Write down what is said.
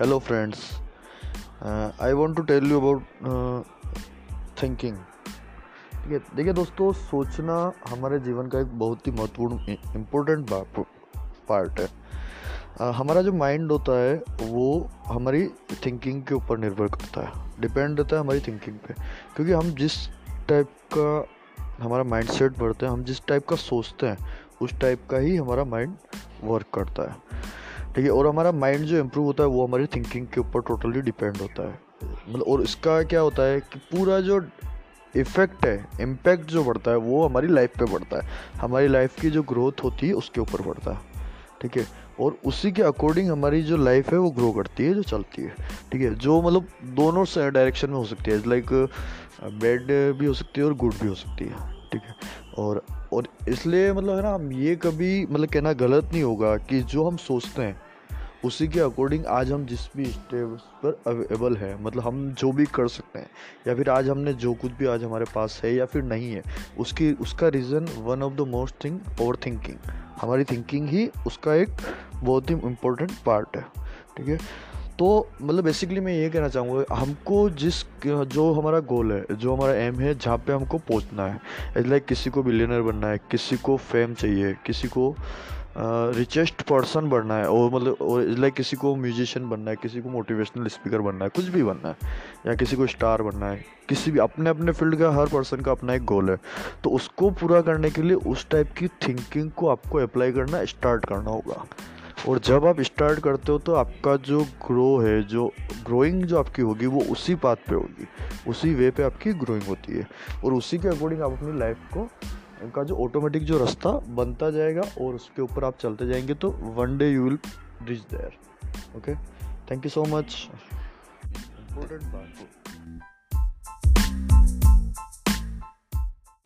friends. Uh, i want to tell you about uh, ठीक है देखिए दोस्तों सोचना हमारे जीवन का एक बहुत ही महत्वपूर्ण इम्पोर्टेंट पार्ट है। Uh, हमारा जो माइंड होता है वो हमारी थिंकिंग के ऊपर निर्भर करता है। डिपेंड रहता है हमारी थिंकिंग पे। क्योंकि हम जिस टाइप का हमारा माइंड सेट बढ़ता है हम जिस टाइप का सोचते हैं उस टाइप का ही हमारा माइंड वर्क करता है। ठीक है, और हमारा माइंड जो इम्प्रूव होता है, वो हमारी थिंकिंग के ऊपर टोटली डिपेंड होता है। मतलब और इसका क्या होता है कि पूरा जो इफ़ेक्ट है इम्पैक्ट जो बढ़ता है, वो हमारी लाइफ पे बढ़ता है। हमारी लाइफ की जो ग्रोथ होती है, उसके ऊपर बढ़ता है। ठीक है, और उसी के अकॉर्डिंग हमारी जो लाइफ है, वो ग्रो करती है, जो चलती है। ठीक है, जो मतलब दोनों डायरेक्शन में हो सकती है लाइक बैड भी हो सकती है और गुड भी हो सकती है। ठीक है, और और इसलिए मतलब है ना, हम ये कभी मतलब कहना गलत नहीं होगा कि जो हम सोचते हैं उसी के अकॉर्डिंग आज हम जिस भी स्टेज पर अवेलेबल है मतलब हम जो भी कर सकते हैं, या फिर आज हमने जो कुछ भी आज हमारे पास है या फिर नहीं है, उसकी, उसका reason one of the most thing over thinking हमारी थिंकिंग ही उसका एक बहुत ही इम्पोर्टेंट पार्ट है, ठीक है? तो मतलब बेसिकली मैं ये कहना चाहूँगा हमको जिस जो हमारा गोल है, जो हमारा एम है, जहाँ पे हमको पहुँचना है लाइक किसी को बिलियनर बनना है, किसी को फेम चाहिए, किसी को रिचेस्ट पर्सन बनना है, और मतलब और लाइक किसी को म्यूजिशियन बनना है, किसी को मोटिवेशनल स्पीकर बनना है, कुछ भी बनना है, या किसी को स्टार बनना है, किसी भी अपने अपने फ़ील्ड का, हर पर्सन का अपना एक गोल है। तो उसको पूरा करने के लिए उस टाइप की थिंकिंग को आपको अप्लाई करना स्टार्ट करना होगा। और जब आप स्टार्ट करते हो तो आपका जो ग्रो है, जो ग्रोइंग जो आपकी होगी, वो उसी पाथ पे होगी। उसी वे पे आपकी ग्रोइंग होती है। और उसी के अकॉर्डिंग आप अपनी लाइफ को, का जो ऑटोमेटिक जो रास्ता बनता जाएगा और उसके ऊपर आप चलते जाएँगे तो one day you will reach there okay thank you so much important बात